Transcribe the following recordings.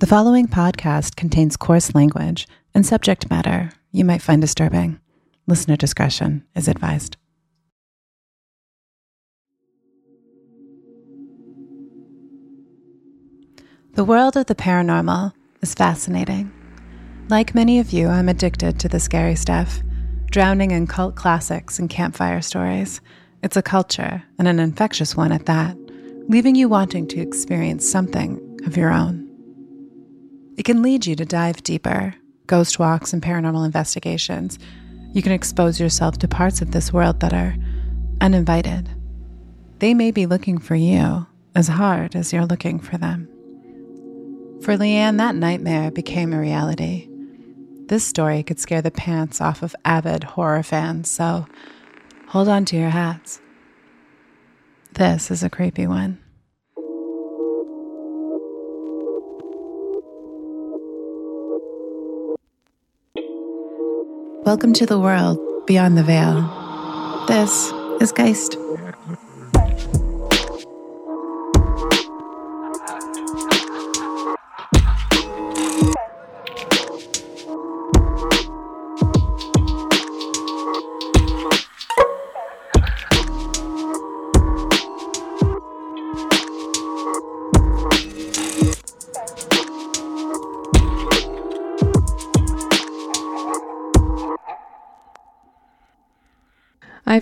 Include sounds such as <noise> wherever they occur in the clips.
The following podcast contains coarse language and subject matter you might find disturbing. Listener discretion is advised. The world of the paranormal is fascinating. Like many of you, I'm addicted to the scary stuff, drowning in cult classics and campfire stories. It's a culture, and an infectious one at that, leaving you wanting to experience something of your own. It can lead you to dive deeper, ghost walks, and paranormal investigations. You can expose yourself to parts of this world that are uninvited. They may be looking for you as hard as you're looking for them. For Leann, that nightmare became a reality. This story could scare the pants off of avid horror fans, so hold on to your hats. This is a creepy one. Welcome to the world beyond the veil. This is Geist.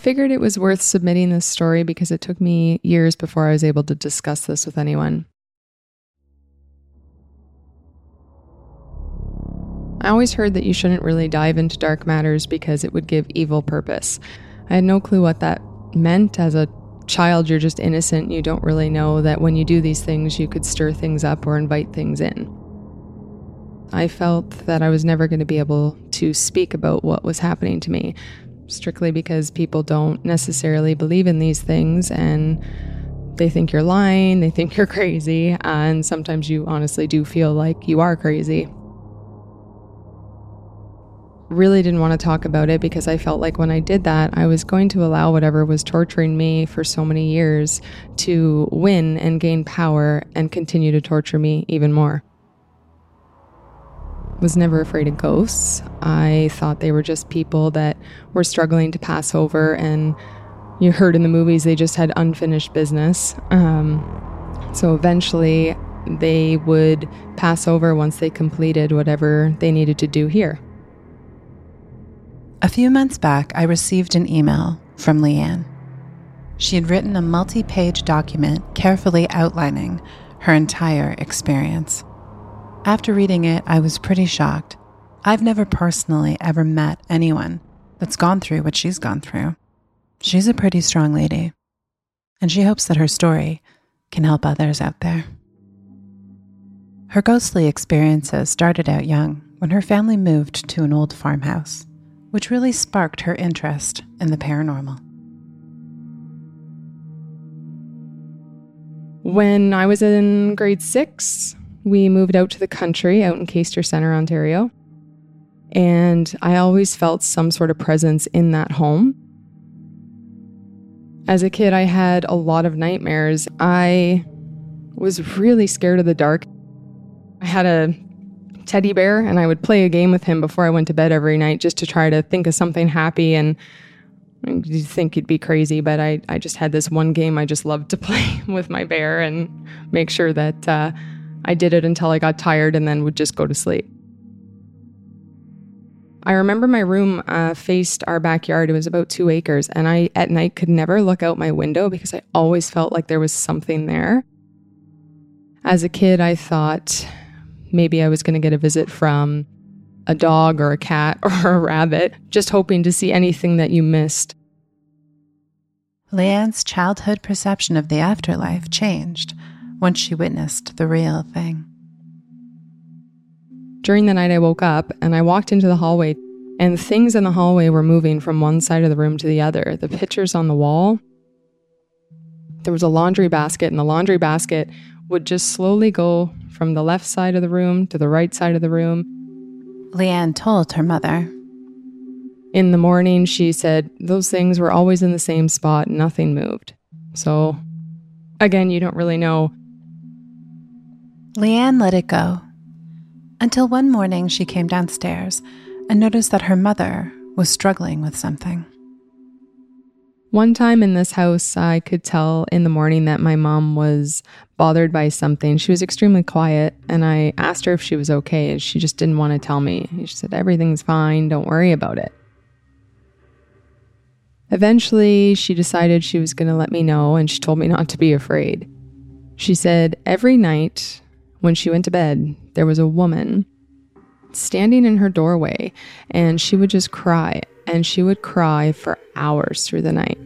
Figured it was worth submitting this story because it took me years before I was able to discuss this with anyone. I always heard that you shouldn't really dive into dark matters because it would give evil purpose. I had no clue what that meant. As a child, you're just innocent. You don't really know that when you do these things, you could stir things up or invite things in. I felt that I was never going to be able to speak about what was happening to me strictly because people don't necessarily believe in these things and they think you're lying, they think you're crazy, and sometimes you honestly do feel like you are crazy. Really didn't want to talk about it because I felt like when I did that, I was going to allow whatever was torturing me for so many years to win and gain power and continue to torture me even more was never afraid of ghosts. I thought they were just people that were struggling to pass over, and you heard in the movies they just had unfinished business. Um, so eventually they would pass over once they completed whatever they needed to do here. A few months back, I received an email from Leann. She had written a multi page document carefully outlining her entire experience. After reading it, I was pretty shocked. I've never personally ever met anyone that's gone through what she's gone through. She's a pretty strong lady, and she hopes that her story can help others out there. Her ghostly experiences started out young when her family moved to an old farmhouse, which really sparked her interest in the paranormal. When I was in grade six, we moved out to the country, out in Caistor Centre, Ontario. And I always felt some sort of presence in that home. As a kid, I had a lot of nightmares. I was really scared of the dark. I had a teddy bear and I would play a game with him before I went to bed every night just to try to think of something happy and you think it'd be crazy, but I, I just had this one game I just loved to <laughs> play with my bear and make sure that uh, I did it until I got tired and then would just go to sleep. I remember my room uh, faced our backyard. It was about two acres, and I at night could never look out my window because I always felt like there was something there. As a kid, I thought maybe I was going to get a visit from a dog or a cat <laughs> or a rabbit, just hoping to see anything that you missed. Leann's childhood perception of the afterlife changed once she witnessed the real thing. During the night, I woke up and I walked into the hallway, and things in the hallway were moving from one side of the room to the other. The pictures on the wall, there was a laundry basket, and the laundry basket would just slowly go from the left side of the room to the right side of the room. Leann told her mother. In the morning, she said those things were always in the same spot, nothing moved. So, again, you don't really know Leann let it go Until one morning she came downstairs and noticed that her mother was struggling with something. One time in this house, I could tell in the morning that my mom was bothered by something. She was extremely quiet, and I asked her if she was okay, and she just didn't want to tell me. She said, Everything's fine, don't worry about it. Eventually, she decided she was going to let me know, and she told me not to be afraid. She said every night when she went to bed, there was a woman standing in her doorway, and she would just cry, and she would cry for hours through the night.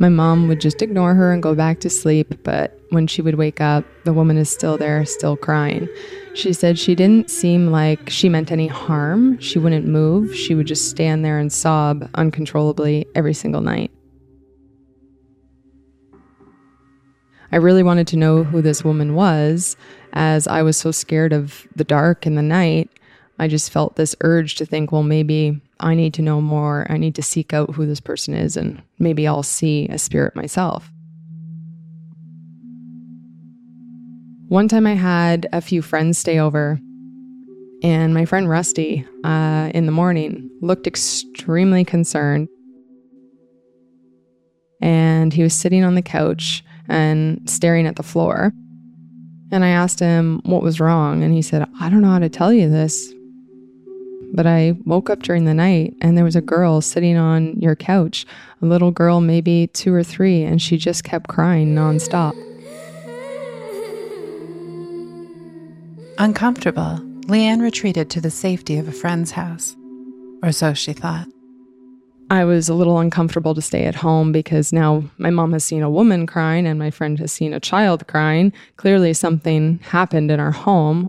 My mom would just ignore her and go back to sleep, but when she would wake up, the woman is still there, still crying. She said she didn't seem like she meant any harm. She wouldn't move. She would just stand there and sob uncontrollably every single night. I really wanted to know who this woman was, as I was so scared of the dark and the night. I just felt this urge to think, well, maybe I need to know more. I need to seek out who this person is, and maybe I'll see a spirit myself. One time I had a few friends stay over, and my friend Rusty, uh, in the morning, looked extremely concerned. And he was sitting on the couch and staring at the floor. And I asked him what was wrong, and he said, I don't know how to tell you this, but I woke up during the night and there was a girl sitting on your couch, a little girl, maybe two or three, and she just kept crying nonstop. Uncomfortable, Leann retreated to the safety of a friend's house. Or so she thought. I was a little uncomfortable to stay at home because now my mom has seen a woman crying and my friend has seen a child crying. Clearly, something happened in our home.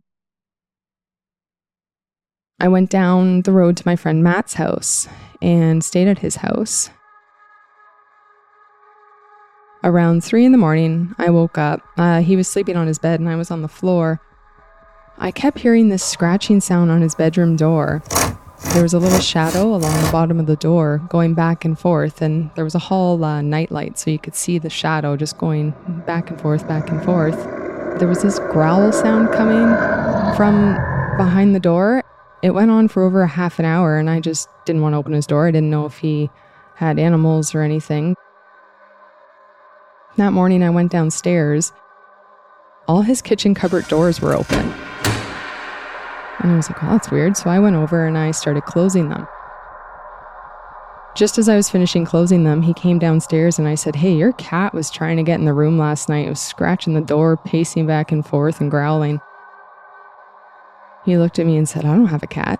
I went down the road to my friend Matt's house and stayed at his house. Around three in the morning, I woke up. Uh, he was sleeping on his bed and I was on the floor. I kept hearing this scratching sound on his bedroom door. There was a little shadow along the bottom of the door going back and forth, and there was a hall uh, nightlight so you could see the shadow just going back and forth, back and forth. There was this growl sound coming from behind the door, it went on for over a half an hour, and I just didn't want to open his door. I didn't know if he had animals or anything. That morning, I went downstairs. All his kitchen cupboard doors were open. And I was like, oh, that's weird. So I went over and I started closing them. Just as I was finishing closing them, he came downstairs and I said, Hey, your cat was trying to get in the room last night. It was scratching the door, pacing back and forth, and growling. He looked at me and said, I don't have a cat.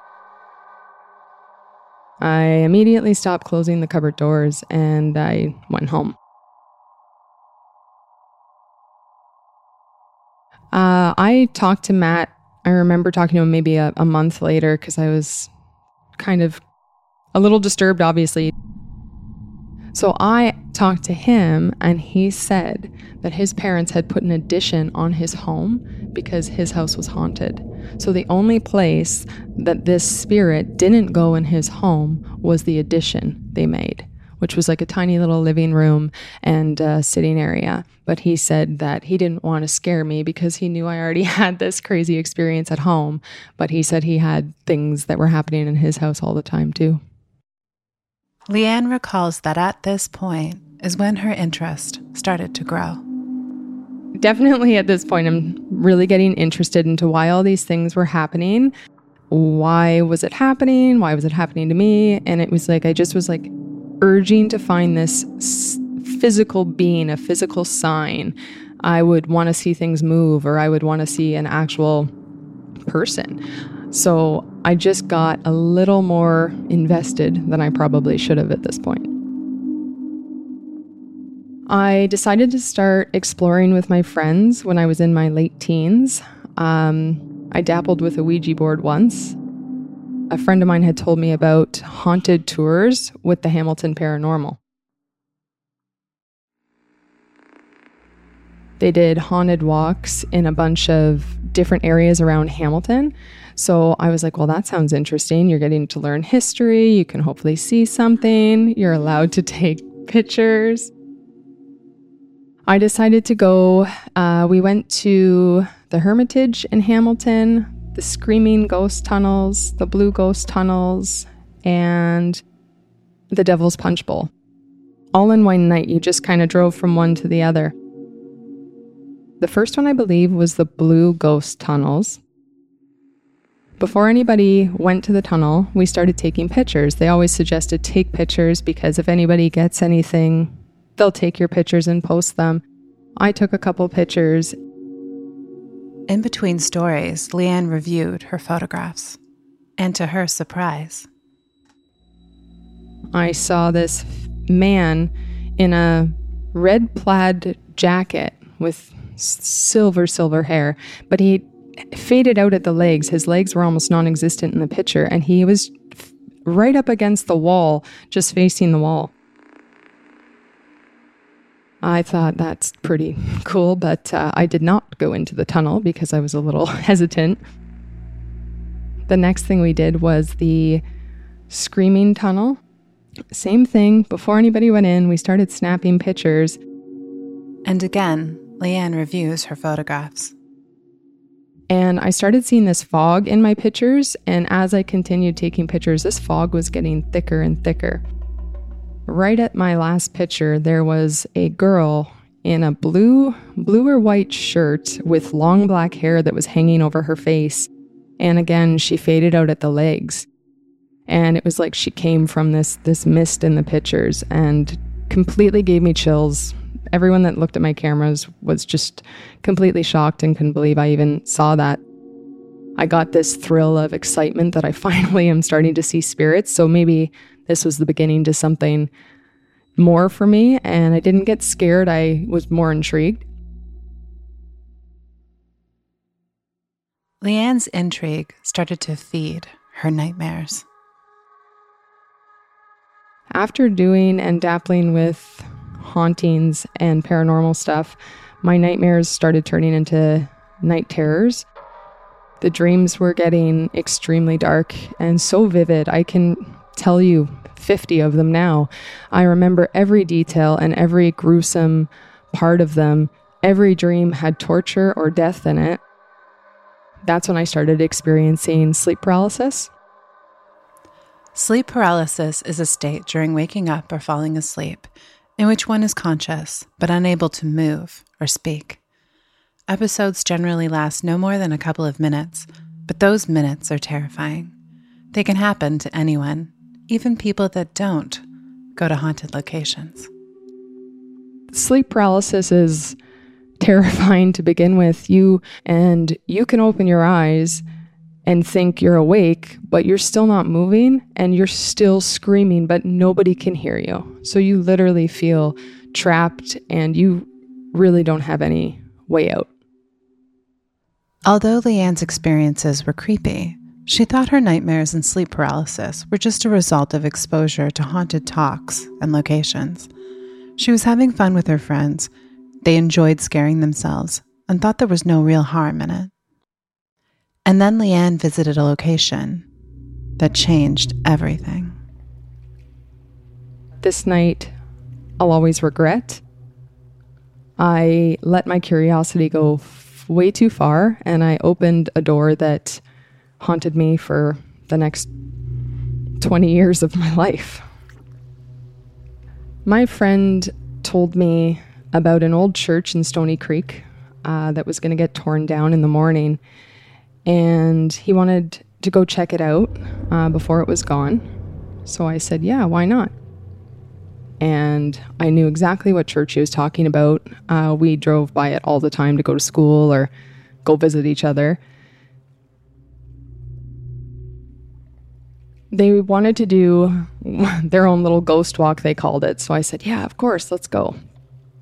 I immediately stopped closing the cupboard doors and I went home. Uh, I talked to Matt. I remember talking to him maybe a, a month later because I was kind of a little disturbed, obviously. So I talked to him, and he said that his parents had put an addition on his home because his house was haunted. So the only place that this spirit didn't go in his home was the addition they made, which was like a tiny little living room and a sitting area. But he said that he didn't want to scare me because he knew I already <laughs> had this crazy experience at home. But he said he had things that were happening in his house all the time too. Leanne recalls that at this point is when her interest started to grow. Definitely at this point, I'm really getting interested into why all these things were happening. Why was it happening? Why was it happening to me? And it was like, I just was like urging to find this physical being, a physical sign. I would want to see things move, or I would want to see an actual person. So I just got a little more invested than I probably should have at this point. I decided to start exploring with my friends when I was in my late teens. Um, I dabbled with a Ouija board once. A friend of mine had told me about haunted tours with the Hamilton Paranormal. They did haunted walks in a bunch of different areas around Hamilton. So I was like, well, that sounds interesting. You're getting to learn history. You can hopefully see something. You're allowed to take pictures. I decided to go. Uh, we went to the Hermitage in Hamilton, the Screaming Ghost Tunnels, the Blue Ghost Tunnels, and the Devil's Punch Bowl. All in one night, you just kind of drove from one to the other. The first one, I believe, was the Blue Ghost Tunnels. Before anybody went to the tunnel, we started taking pictures. They always suggested take pictures because if anybody gets anything, they'll take your pictures and post them. I took a couple pictures. In between stories, Leann reviewed her photographs. And to her surprise, I saw this man in a red plaid jacket with silver, silver hair, but he faded out at the legs. His legs were almost non existent in the picture, and he was right up against the wall, just facing the wall. I thought that's pretty cool, but uh, I did not go into the tunnel because I was a little <laughs> hesitant. The next thing we did was the screaming tunnel. Same thing, before anybody went in, we started snapping pictures. And again, Leann reviews her photographs. And I started seeing this fog in my pictures. And as I continued taking pictures, this fog was getting thicker and thicker. Right at my last picture, there was a girl in a blue, blue or white shirt with long black hair that was hanging over her face. And again, she faded out at the legs. And it was like she came from this this mist in the pictures and completely gave me chills everyone that looked at my cameras was just completely shocked and couldn't believe I even saw that. I got this thrill of excitement that I <laughs> finally am starting to see spirits. So maybe this was the beginning to something more for me. And I didn't get scared, I was more intrigued. Leann's intrigue started to feed her nightmares. After doing and dappling with hauntings and paranormal stuff, my nightmares started turning into night terrors. The dreams were getting extremely dark and so vivid. I can tell you 50 of them now. I remember every detail and every gruesome part of them. Every dream had torture or death in it. That's when I started experiencing sleep paralysis. Sleep paralysis is a state during waking up or falling asleep in which one is conscious but unable to move or speak. Episodes generally last no more than a couple of minutes, but those minutes are terrifying. They can happen to anyone, even people that don't go to haunted locations. Sleep paralysis is <laughs> terrifying to begin with. You and you can open your eyes and think you're awake, but you're still not moving and you're still screaming, but nobody can hear you. So you literally feel trapped and you really don't have any way out. Although Leann's experiences were creepy, she thought her nightmares and sleep paralysis were just a result of exposure to haunted talks and locations. She was having fun with her friends. They enjoyed scaring themselves and thought there was no real harm in it. And then Leann visited a location that changed everything. This night, I'll always regret. I let my curiosity go f- way too far, and I opened a door that haunted me for the next 20 years of my life. My friend told me about an old church in Stoney Creek uh, that was going to get torn down in the morning and he wanted to go check it out uh, before it was gone. So I said, Yeah, why not? And I knew exactly what church he was talking about. Uh, we drove by it all the time to go to school or go visit each other. They wanted to do <laughs> their own little ghost walk, they called it. So I said, Yeah, of course, let's go.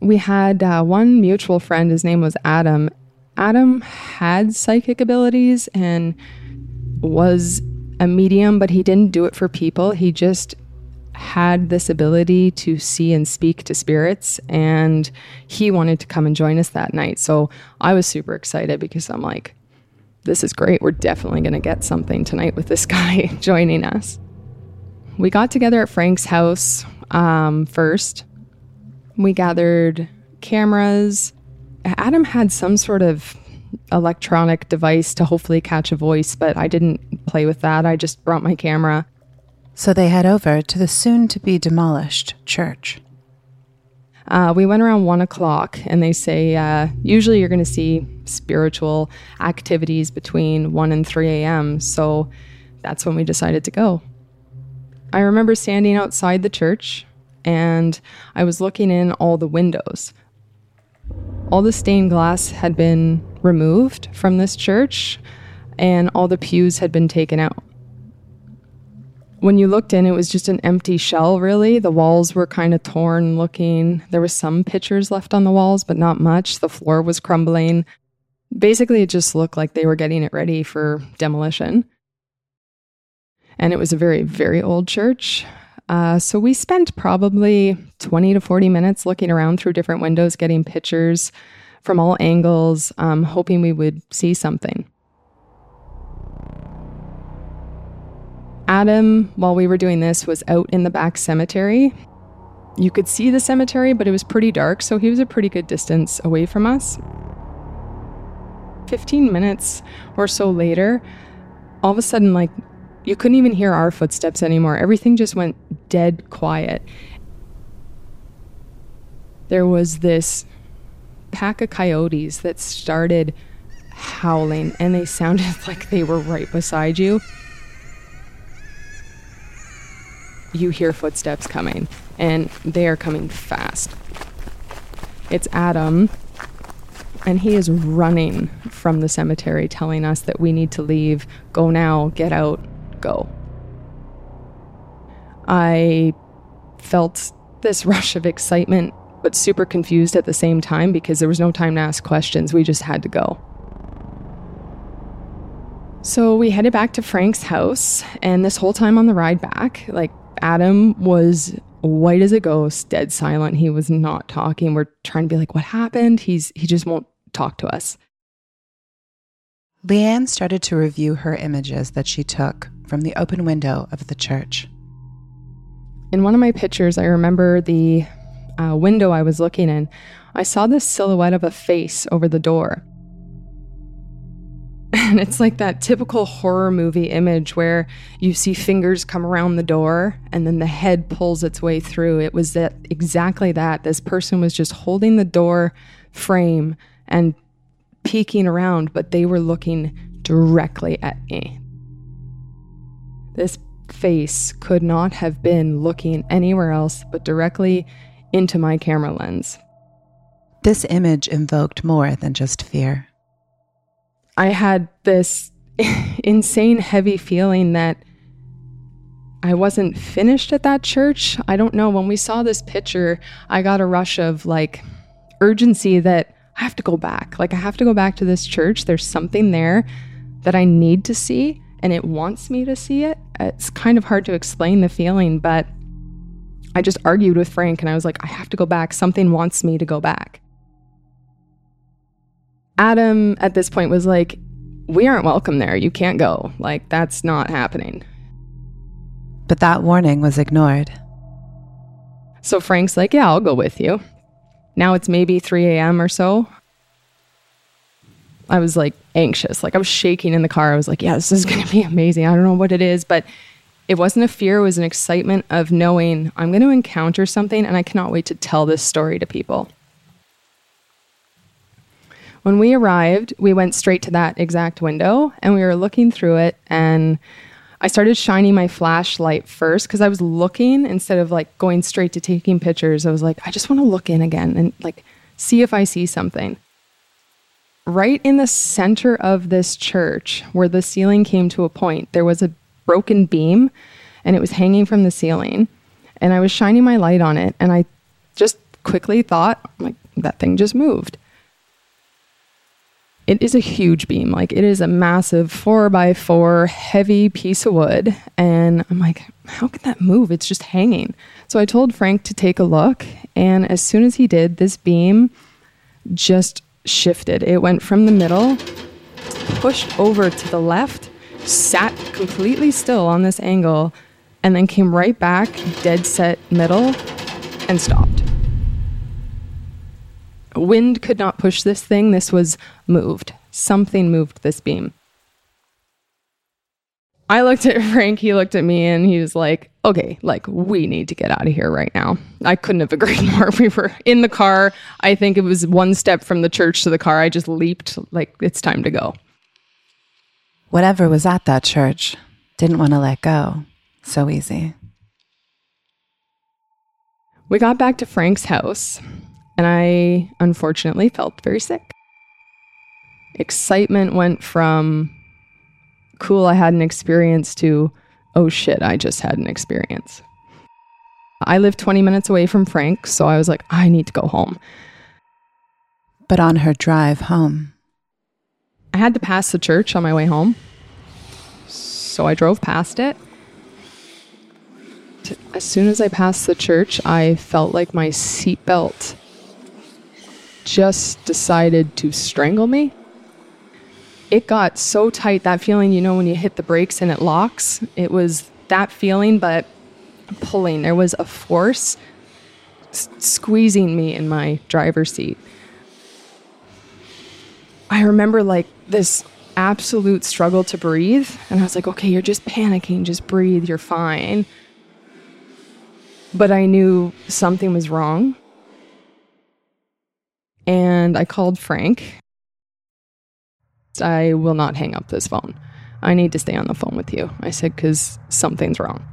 We had uh, one mutual friend, his name was Adam, Adam had psychic abilities and was a medium, but he didn't do it for people. He just had this ability to see and speak to spirits, and he wanted to come and join us that night. So I was super excited because I'm like, this is great. We're definitely going to get something tonight with this <laughs> guy joining us. We got together at Frank's house um, first. We gathered cameras, Adam had some sort of electronic device to hopefully catch a voice, but I didn't play with that. I just brought my camera. So they head over to the soon to be demolished church. Uh, we went around one o'clock, and they say uh, usually you're going to see spiritual activities between 1 and 3 a.m. So that's when we decided to go. I remember standing outside the church and I was looking in all the windows. All the stained glass had been removed from this church and all the pews had been taken out. When you looked in, it was just an empty shell, really. The walls were kind of torn looking. There were some pictures left on the walls, but not much. The floor was crumbling. Basically, it just looked like they were getting it ready for demolition. And it was a very, very old church. Uh, so we spent probably 20 to 40 minutes looking around through different windows, getting pictures from all angles, um, hoping we would see something. Adam, while we were doing this, was out in the back cemetery. You could see the cemetery, but it was pretty dark, so he was a pretty good distance away from us. 15 minutes or so later, all of a sudden, like, you couldn't even hear our footsteps anymore. Everything just went dead quiet. There was this pack of coyotes that started howling, and they <laughs> sounded like they were right beside you. You hear footsteps coming, and they are coming fast. It's Adam and he is running from the cemetery, telling us that we need to leave, go now, get out, go. I felt this <laughs> rush of excitement, but super confused at the same time because there was no time to ask questions. We just had to go. So we headed back to Frank's house, and this whole time on the ride back, like Adam was white as a ghost, dead silent. He was not talking. We're trying to be like, what happened? He's he just won't talk to us. Leann started to review her images that she took from the open window of the church. In one of my pictures, I remember the uh, window I was looking in. I saw this silhouette of a face over the door. And it's like that typical horror movie image where you see fingers come around the door and then the head pulls its way through. It was that exactly that. This person was just holding the door frame and peeking around, but they were looking directly at me. This face could not have been looking anywhere else but directly into my camera lens. This image invoked more than just fear. I had this <laughs> insane heavy feeling that I wasn't finished at that church. I don't know. When we saw this picture, I got a rush of like urgency that I have to go back. Like, I have to go back to this church. There's something there that I need to see, and it wants me to see it. It's kind of hard to explain the feeling, but I just argued with Frank and I was like, I have to go back. Something wants me to go back. Adam at this point was like, We aren't welcome there. You can't go. Like, that's not happening. But that warning was ignored. So Frank's like, Yeah, I'll go with you. Now it's maybe 3 a.m. or so. I was like anxious. Like I was shaking in the car. I was like, yeah, this is going to be amazing. I don't know what it is, but it wasn't a fear. It was an excitement of knowing I'm going to encounter something and I cannot wait to tell this story to people. When we arrived, we went straight to that exact window and we were looking through it and I started shining my flashlight first because I was looking instead of like going straight to taking pictures. I was like, I just want to look in again and like see if I see something. Right in the center of this church, where the ceiling came to a point, there was a broken beam and it was hanging from the ceiling. And I was shining my light on it and I just quickly thought, like, that thing just moved it is a huge beam. Like it is a massive four by four heavy piece of wood. And I'm like, how can that move? It's just hanging. So I told Frank to take a look. And as soon as he did, this beam just shifted. It went from the middle, pushed over to the left, sat completely still on this angle, and then came right back, dead set middle, and stopped wind could not push this thing. This was moved. Something moved this beam. I looked at <laughs> Frank, he looked at me, and he was like, okay, like, we need to get out of here right now. I couldn't have <laughs> agreed more. We were in the car. I think it was one step from the church to the car. I just leaped, like, it's time to go. Whatever was at that church didn't want to let go so easy. We got back to Frank's house, and I unfortunately felt very sick. Excitement went from cool, I had an experience to oh shit, I just had an experience. I live 20 minutes away from Frank, so I was like, I need to go home. But on her drive home, I had to pass the church on my way home. So I drove past it. As soon as I passed the church, I felt like my seatbelt just decided to strangle me. It got so tight that feeling you know when you hit the brakes and it locks it was that feeling but pulling there was a force s- squeezing me in my driver's seat. I remember like this absolute struggle to breathe and i was like okay you're just panicking just breathe you're fine. But i knew something was wrong and i called frank I will not hang up this phone. I need to stay on the phone with you. I said, because something's wrong.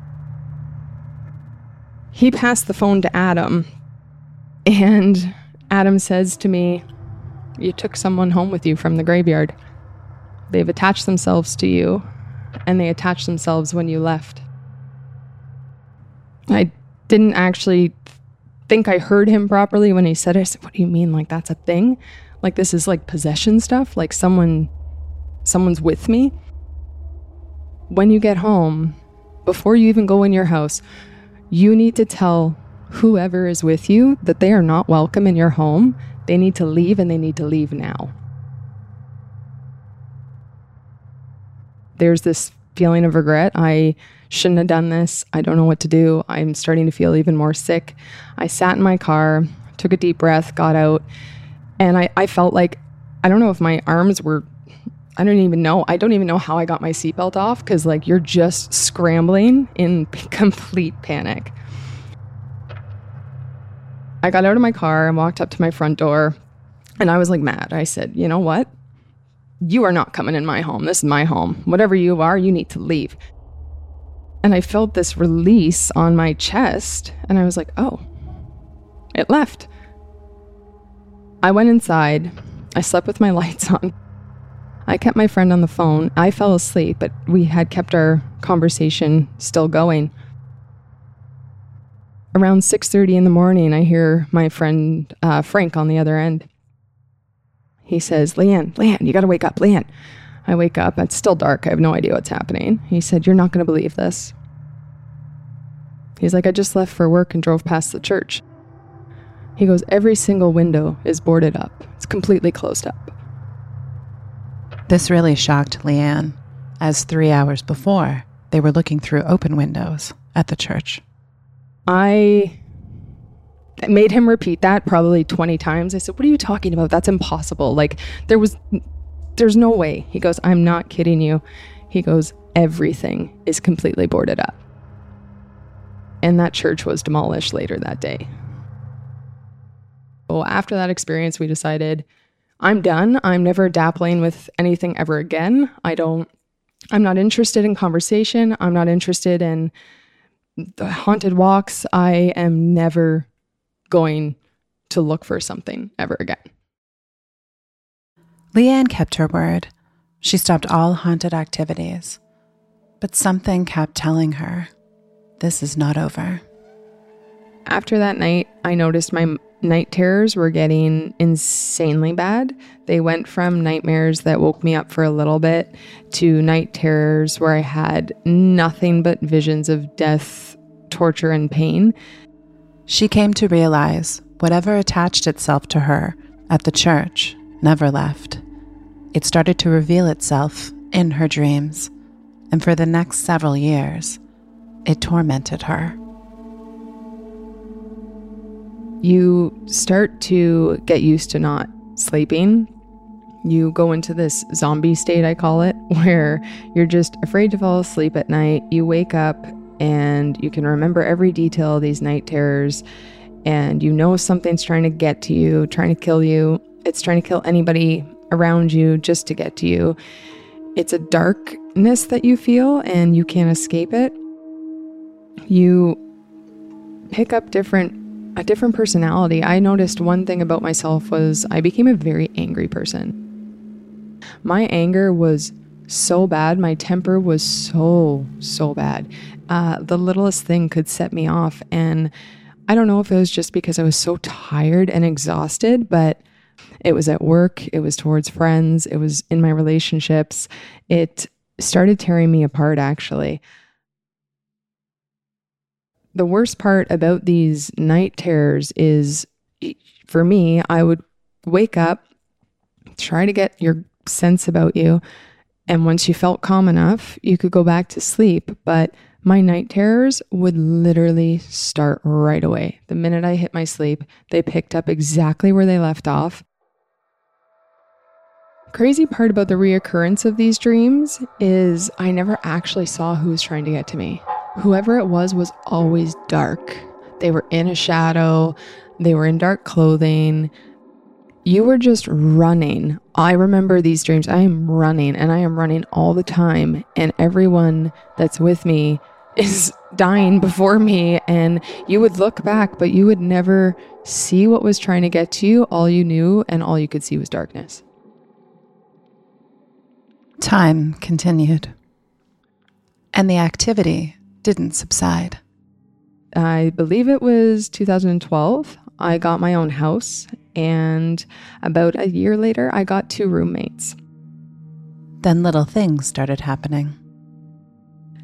He passed the phone to Adam, and Adam says to me, You took someone home with you from the graveyard. They've attached themselves to you, and they attached themselves when you left. I didn't actually think I heard him properly when he said it. I said, What do you mean? Like, that's a thing? like this is like possession stuff like someone someone's with me when you get home before you even go in your house you need to tell whoever is with you that they are not welcome in your home they need to leave and they need to leave now there's this feeling of regret i shouldn't have done this i don't know what to do i'm starting to feel even more sick i sat in my car took a deep breath got out and I, I felt like, I don't know if my arms were, I don't even know. I don't even know how I got my seatbelt off because, like, you're just scrambling in <laughs> complete panic. I got out of my car and walked up to my front door and I was like mad. I said, you know what? You are not coming in my home. This is my home. Whatever you are, you need to leave. And I felt this release on my chest and I was like, oh, it left. I went inside. I slept with my <laughs> lights on. I kept my friend on the phone. I fell asleep, but we had kept our conversation still going. Around 6:30 in the morning, I hear my friend uh, Frank on the other end. He says, "Leann, Leann, you got to wake up, Leann." I wake up. It's still dark. I have no idea what's happening. He said, "You're not going to believe this." He's like, "I just left for work and drove past the church." He goes, Every single window is boarded up, it's completely closed up. This really shocked Leann, as three hours before, they were looking through open windows at the church. I made him repeat that probably 20 times. I said, What are you talking about? That's impossible. Like, there was, there's no way. He goes, I'm not kidding you. He goes, Everything is completely boarded up. And that church was demolished later that day. Well, after that experience, we decided I'm done. I'm never dappling with anything ever again. I don't, I'm not interested in conversation. I'm not interested in the haunted walks. I am never going to look for something ever again. Leann kept her word. She stopped all haunted activities. But something kept telling her this is not over. After that night, I noticed my night terrors were getting insanely bad. They went from nightmares that woke me up for a little bit to night terrors where I had nothing but visions of death, torture, and pain. She came to realize whatever attached itself to her at the church never left. It started to reveal itself in her dreams, and for the next several years, it tormented her you start to get used to not sleeping. You go into this zombie state, I call it, <laughs> where you're just afraid to fall asleep at night. You wake up and you can remember every detail of these night terrors, and you know something's trying to get to you, trying to kill you. It's trying to kill anybody around you just to get to you. It's a darkness that you feel, and you can't escape it. You pick up different a different personality. I noticed one thing about myself was I became a very angry person. My anger was so bad. My temper was so, so bad. Uh, the littlest thing could set me off. And I don't know if it was just because I was so tired and exhausted, but it was at work, it was towards friends, it was in my relationships. It started tearing me apart, actually. The worst part about these night terrors is for me, I would wake up, try to get your sense about you. And once you felt calm enough, you could go back to sleep. But my night terrors would literally start right away. The minute I hit my sleep, they picked up exactly where they left off. Crazy part about the reoccurrence of these dreams is I never actually saw who was trying to get to me. Whoever it was was always dark. They were in a shadow, they were in dark clothing, you were just running. I remember these dreams. I am running and I am running all the time. And everyone that's with me is dying before me. And you would look back, but you would never see what was trying to get to you. All you knew and all you could see was darkness. Time continued. And the activity didn't subside. I believe it was 2012. I got my own house, and about a year later, I got two roommates. Then little things started happening.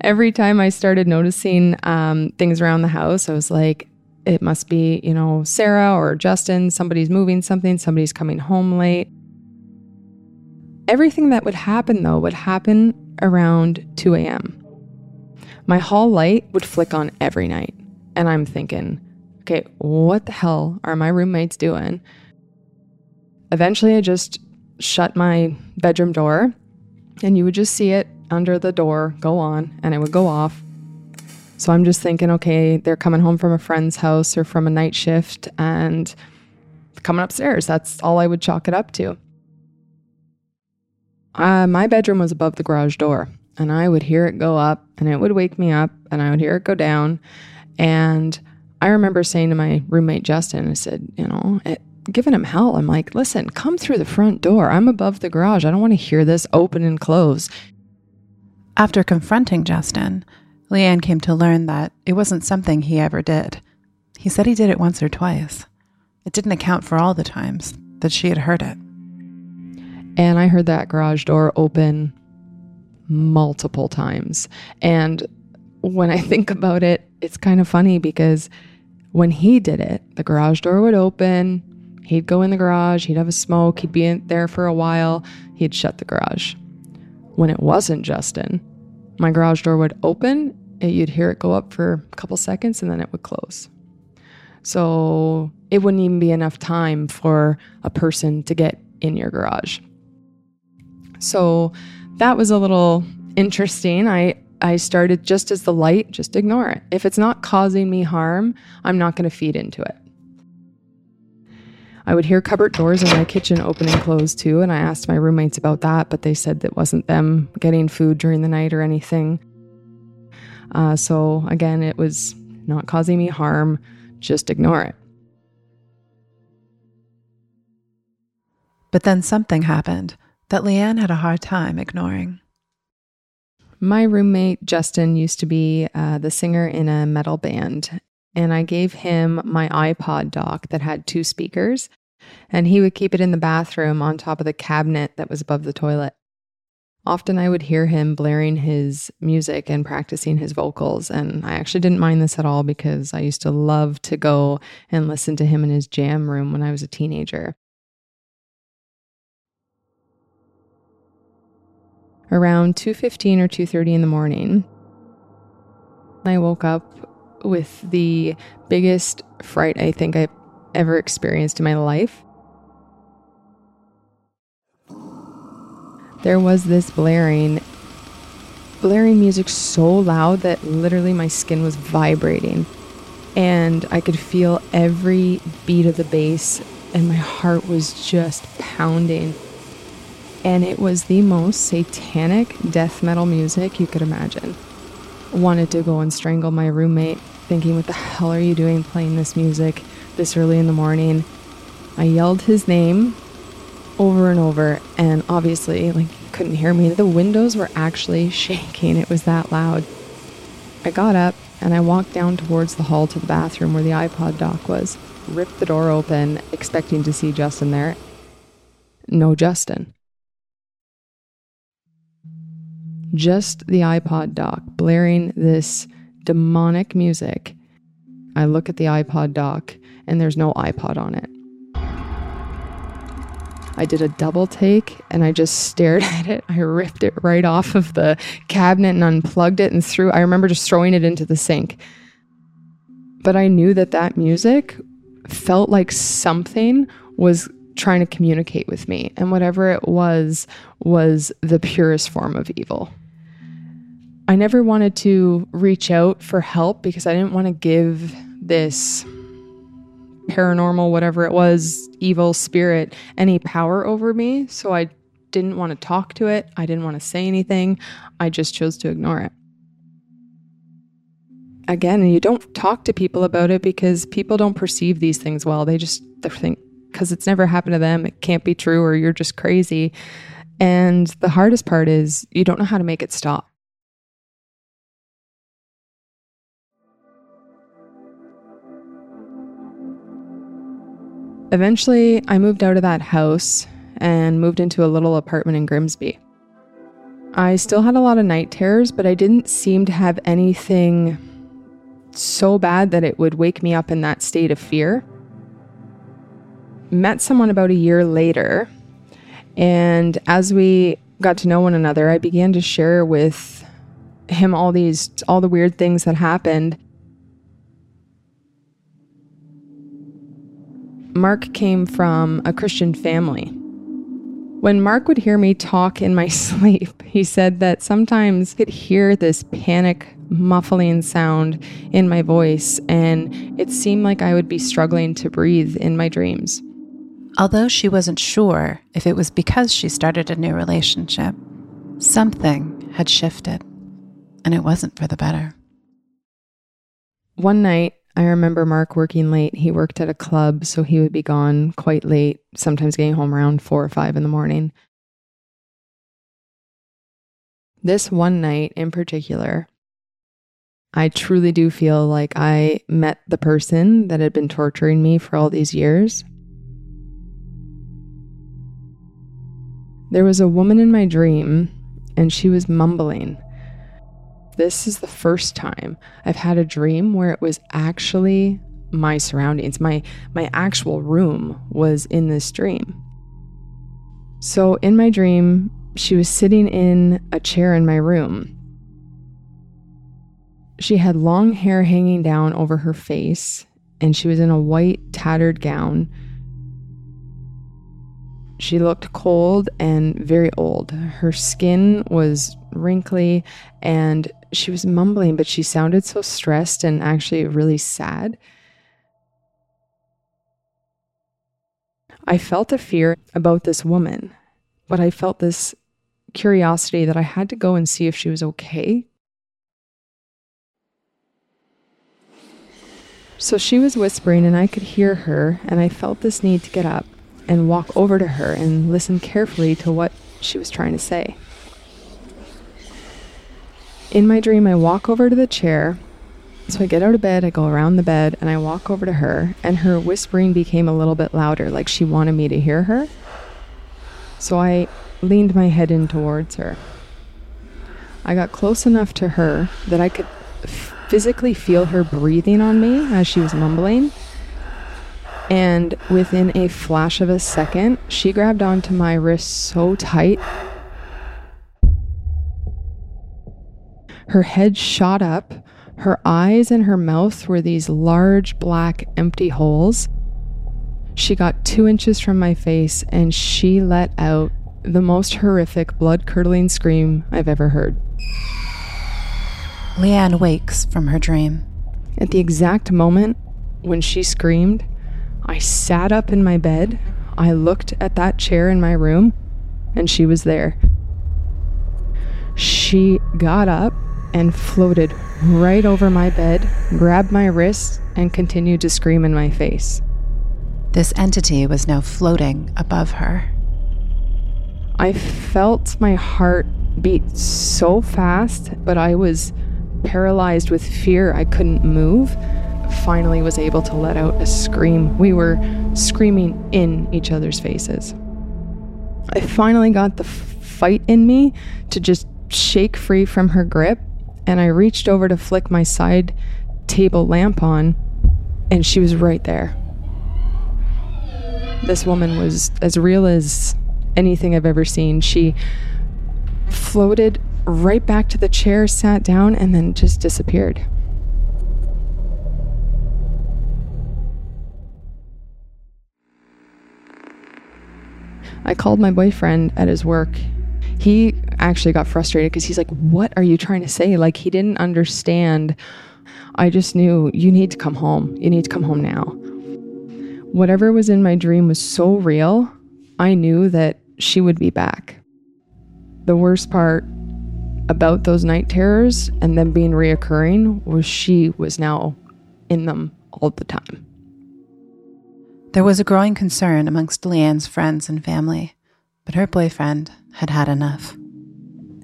Every time I started noticing um, things around the house, I was like, it must be, you know, Sarah or Justin. Somebody's moving something, somebody's coming home late. Everything that would happen, though, would happen around 2 a.m. My hall light would flick on every night. And I'm thinking, okay, what the hell are my roommates doing? Eventually, I just shut my bedroom door, and you would just see it under the door go on, and it would go off. So I'm just thinking, okay, they're coming home from a friend's house or from a night shift and coming upstairs. That's all I would chalk it up to. Uh, my bedroom was above the garage door, and I would hear it go up, and it would wake me up, and I would hear it go down. And I remember saying to my roommate Justin, I said, you know, it, giving him hell. I'm like, listen, come through the front door. I'm above the garage. I don't want to hear this open and close. After confronting Justin, Leann came to learn that it wasn't something he ever did. He said he did it once or twice. It didn't account for all the times that she had heard it. And I heard that garage door open multiple times. And when I <laughs> think about it, it's kind of funny because when he did it, the garage door would open, he'd go in the garage, he'd have a smoke, he'd be in there for a while, he'd shut the garage. When it wasn't Justin, my garage door would open, and you'd hear it go up for a couple seconds, and then it would close. So it wouldn't even be enough time for a person to get in your garage. So that was a little interesting. I I started just as the light, just ignore it. If it's not causing me harm, I'm not going to feed into it. I would hear cupboard doors in my kitchen open and close too, and I asked my roommates about that, but they said that wasn't them getting food during the night or anything. Uh, so again, it was not causing me harm, just ignore it. But then something happened that Leann had a hard time ignoring. My roommate, Justin, used to be uh, the singer in a metal band, and I gave him my iPod dock that had two speakers, and he would keep it in the bathroom on top of the cabinet that was above the toilet. Often I would hear him blaring his music and practicing his vocals, and I actually didn't mind this at all because I used to love to go and listen to him in his jam room when I was a teenager. around 2:15 or 2:30 in the morning. I woke up with the biggest fright I think I've ever experienced in my life. there was this blaring, blaring music so loud that literally my skin was vibrating. And I could feel every beat of the bass, and my heart was just pounding. And it was the most satanic death metal music you could imagine. Wanted to go and strangle my roommate, thinking, What the hell are you doing playing this music this early in the morning? I yelled his name over and over, and obviously, like, couldn't hear me. The windows were actually <laughs> shaking. It was that loud. I got up and I walked down towards the hall to the bathroom where the iPod dock was, ripped the door open, expecting to see Justin there. No Justin. Just the iPod dock blaring this demonic music. I look at the iPod dock and there's no iPod on it. I did a double take and I just stared <laughs> at it. I ripped it right off of the cabinet and unplugged it and threw. I remember just throwing it into the sink. But I knew that that music felt like something was trying to communicate with me. And whatever it was, was the purest form of evil. I never wanted to reach out for help because I didn't want to give this paranormal, whatever it was, evil spirit, any power over me. So I didn't want to talk to it. I didn't want to say anything. I just chose to ignore it. Again, you don't talk to people about it because people don't perceive these things well. They just think because it's never happened to them, it can't be true, or you're just crazy. And the hardest part is you don't know how to make it stop. Eventually, I moved out of that house and moved into a little apartment in Grimsby. I still had a lot of night terrors, but I didn't seem to have anything so bad that it would wake me up in that state of fear. Met someone about a year later, and as we got to know one another, I began to share with him all these all the weird things that happened Mark came from a Christian family. When Mark would hear me talk in my <laughs> sleep, he said that sometimes he'd hear this panic muffling sound in my voice, and it seemed like I would be struggling to breathe in my dreams. Although she wasn't sure if it was because she started a new relationship, something had shifted, and it wasn't for the better. One night, I remember Mark working late. He worked at a club, so he would be gone quite late, sometimes getting home around four or five in the morning. This one night in particular, I truly do feel like I met the person that had been torturing me for all these years. There was a woman in my dream, and she was mumbling this is the first time I've had a dream where it was actually my surroundings. My my actual room was in this dream. So in my dream, she was sitting in a chair in my room. She had long hair hanging down over her face, and she was in a white tattered gown. She looked cold and very old. Her skin was wrinkly and she was mumbling, but she sounded so stressed and actually really sad. I felt a fear about this woman, but I felt this curiosity that I had to go and see if she was okay. So she was whispering, and I could hear her, and I felt this need to get up and walk over to her and listen carefully to what she was trying to say. In my dream, I walk over to the chair. So I get out of bed, I go around the bed, and I walk over to her, and her whispering became a little bit louder, like she wanted me to hear her. So I leaned my head in towards her. I got close enough to her that I could physically feel her breathing on me as she was mumbling. And within a flash of a second, she grabbed onto my wrist so tight Her head shot up. Her eyes and her mouth were these large, black, empty holes. She got two inches from my face and she let out the most horrific, blood curdling scream I've ever heard. Leann wakes from her dream. At the exact moment when she screamed, I sat up in my bed, I looked at that chair in my room, and she was there. She got up and floated right over my bed, grabbed my wrist, and continued to scream in my face. This entity was now floating above her. I felt my heart beat so fast, but I was paralyzed with fear. I couldn't move. Finally, was able to let out a scream. We were screaming in each other's faces. I finally got the fight in me to just shake free from her grip, and I reached over to flick my side table lamp on, and she was right there. This woman was as real as anything I've ever seen. She floated right back to the chair, sat down, and then just disappeared. I called my boyfriend at his work. He actually got frustrated because he's like, What are you trying to say? Like, he didn't understand. I just knew you need to come home. You need to come home now. Whatever was in my dream was so real. I knew that she would be back. The worst part about those night terrors and them being reoccurring was she was now in them all the time. There was a growing concern amongst Leann's friends and family, but her boyfriend had had enough.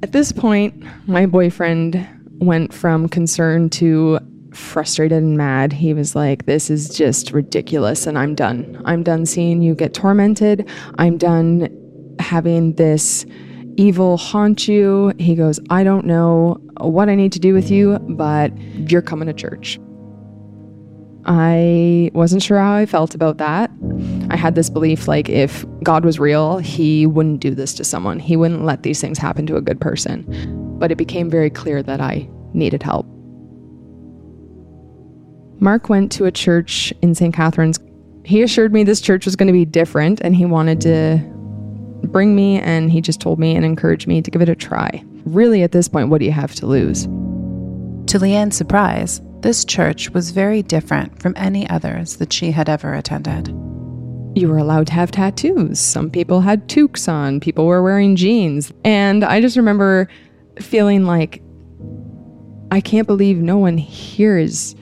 At this point, my boyfriend went from concerned to frustrated and mad. He was like, This is just ridiculous, and I'm done. I'm done seeing you get tormented. I'm done having this evil haunt you. He goes, I don't know what I need to do with you, but you're coming to church. I wasn't sure how I felt about that. I had this belief like if God was real, he wouldn't do this to someone. He wouldn't let these things happen to a good person. But it became very clear that I needed help. Mark went to a church in St. Catharines. He assured me this church was going to be different and he wanted to bring me and he just told me and encouraged me to give it a try. Really, at this point, what do you have to lose? To Leann's surprise, this church was very different from any others that she had ever attended. You were allowed to have tattoos. Some people had toques on, people were wearing jeans. And I just remember feeling like, I can't believe no one here is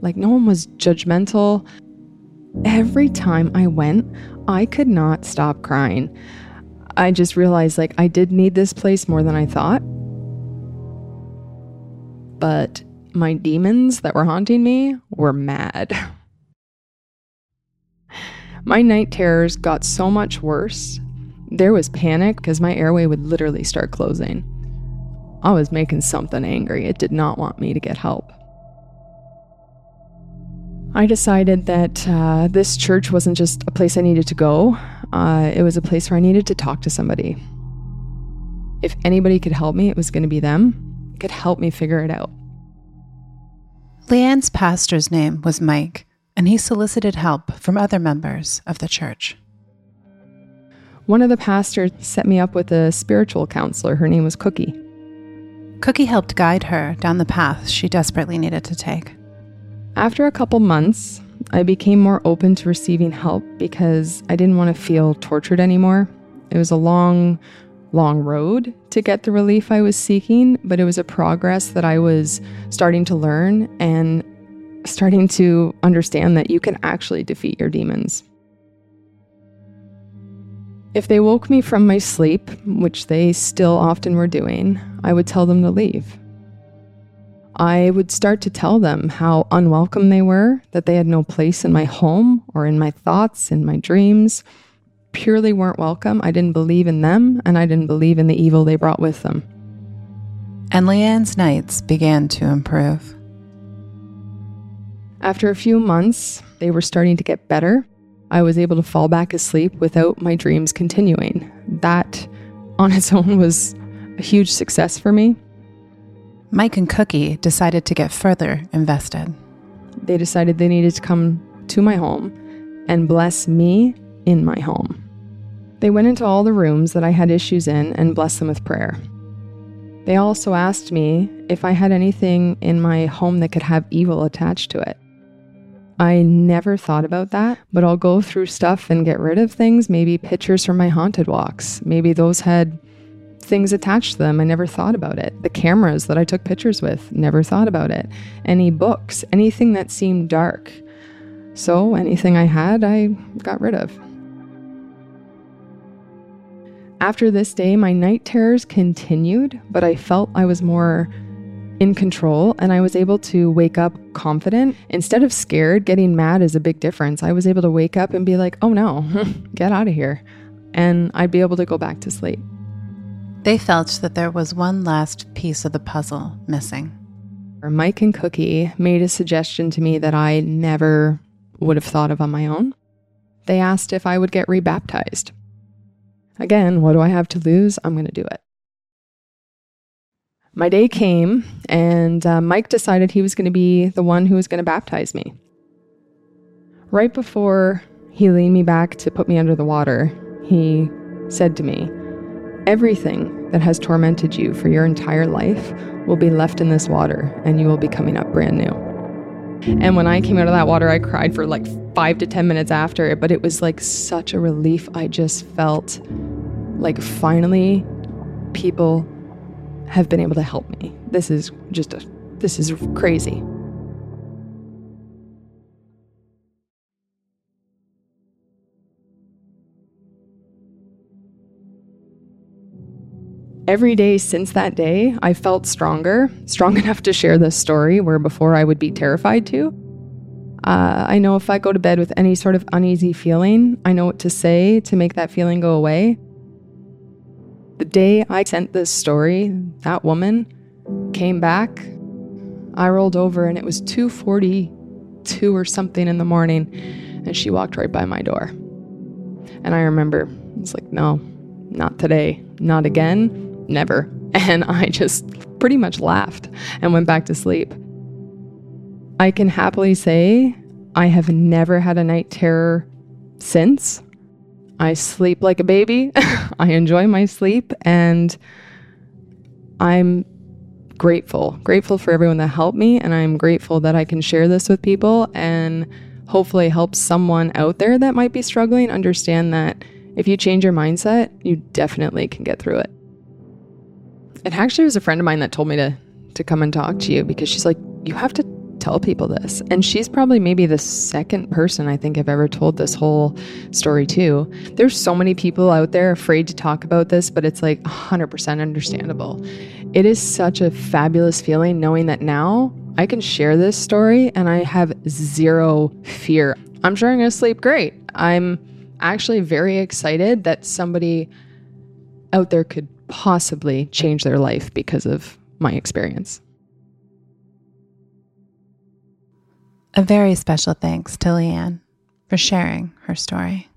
like, no one was judgmental. Every time I went, I could not stop crying. I just realized like I did need this place more than I thought. But my demons that were haunting me were mad. my night terrors got so much worse. There was panic because my airway would literally start closing. I was making something angry. It did not want me to get help. I decided that uh, this church wasn't just a place I needed to go, uh, it was a place where I needed to talk to somebody. If anybody could help me, it was going to be them. It could help me figure it out. Leann's pastor's name was Mike, and he solicited help from other members of the church. One of the pastors set me up with a spiritual counselor. Her name was Cookie. Cookie helped guide her down the path she desperately needed to take. After a couple months, I became more open to receiving help because I didn't want to feel tortured anymore. It was a long, long road to get the relief I was seeking, but it was a progress that I was starting to learn and starting to understand that you can actually defeat your demons. If they woke me from my sleep, which they still often were doing, I would tell them to leave. I would start to tell them how unwelcome they were, that they had no place in my home or in my thoughts, in my dreams. Purely weren't welcome. I didn't believe in them, and I didn't believe in the evil they brought with them. And Leann's nights began to improve. After a few months, they were starting to get better. I was able to fall back asleep without my dreams continuing. That on its <laughs> own was a huge success for me. Mike and Cookie decided to get further invested. They decided they needed to come to my home and bless me in my home. They went into all the rooms that I had issues in and blessed them with prayer. They also asked me if I had anything in my home that could have evil attached to it. I never thought about that, but I'll go through stuff and get rid of things, maybe pictures from my haunted walks. Maybe those had things attached to them. I never thought about it. The cameras that I took pictures with, never thought about it. Any books, anything that seemed dark. So anything I had, I got rid of. After this day, my night terrors continued, but I felt I was more in control and I was able to wake up confident. Instead of scared, getting mad is a big difference. I was able to wake up and be like, oh no, <laughs> get out of here. And I'd be able to go back to sleep. They felt that there was one last piece of the puzzle missing. Mike and Cookie made a suggestion to me that I never would have thought of on my own. They asked if I would get rebaptized. Again, what do I have to lose? I'm going to do it my day came, and uh, Mike decided he was going to be the one who was going to baptize me. Right before he leaned me back to put me under the water, he said to me, Everything that has tormented you for your entire life will be left in this water, and you will be coming up brand new. And when I came out of that water, I cried for like five to 10 minutes after it, but it was like such a relief. I just felt like finally people have been able to help me. This is just a, this is crazy. Every day since that day, I felt stronger, strong <laughs> enough to share this story where before I would be terrified to. Uh, I know if I go to bed with any sort of uneasy feeling, I know what to say to make that feeling go away. The day I sent this story, that woman came back. I rolled over and it was 2:42 or something in the morning and she walked right by my door. And I remember it's like, "No, not today. Not again. Never." And I just pretty much laughed and went back to sleep. I can happily say I have never had a night terror since. I sleep like a baby. <laughs> I enjoy my sleep and I'm grateful. Grateful for everyone that helped me and I'm grateful that I can share this with people and hopefully help someone out there that might be struggling understand that if you change your mindset, you definitely can get through it. It actually was a friend of mine that told me to to come and talk to you because she's like, you have to tell people this. And she's probably maybe the second person I think I've ever told this whole story to. There's so many people out there afraid to talk about this, but it's like 100% understandable. It is such a fabulous feeling knowing that now I can share this story and I have zero fear. I'm sure I'm going to sleep great. I'm actually very excited that somebody out there could possibly change their life because of my experience. A very special thanks to Leann for sharing her story.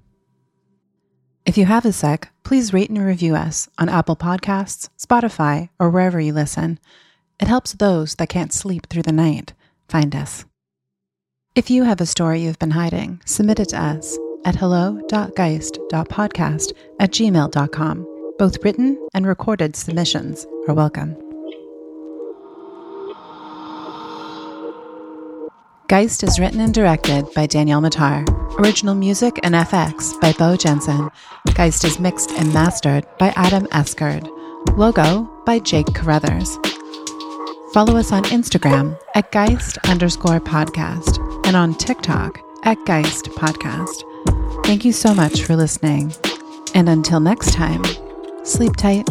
If you have a sec, please rate and review us on Apple Podcasts, Spotify, or wherever you listen. It helps those that can't sleep through the night find us. If you have a story you've been hiding, submit it to us at hello.geist.podcast at gmail.com. Both written and recorded submissions are welcome. Geist is written and directed by Danielle Matar. Original music and FX by Beau Jensen. Geist is mixed and mastered by Adam Esker. Logo by Jake Carruthers. Follow us on Instagram at Geist underscore podcast and on TikTok at Geist podcast. Thank you so much for listening. And until next time, sleep tight.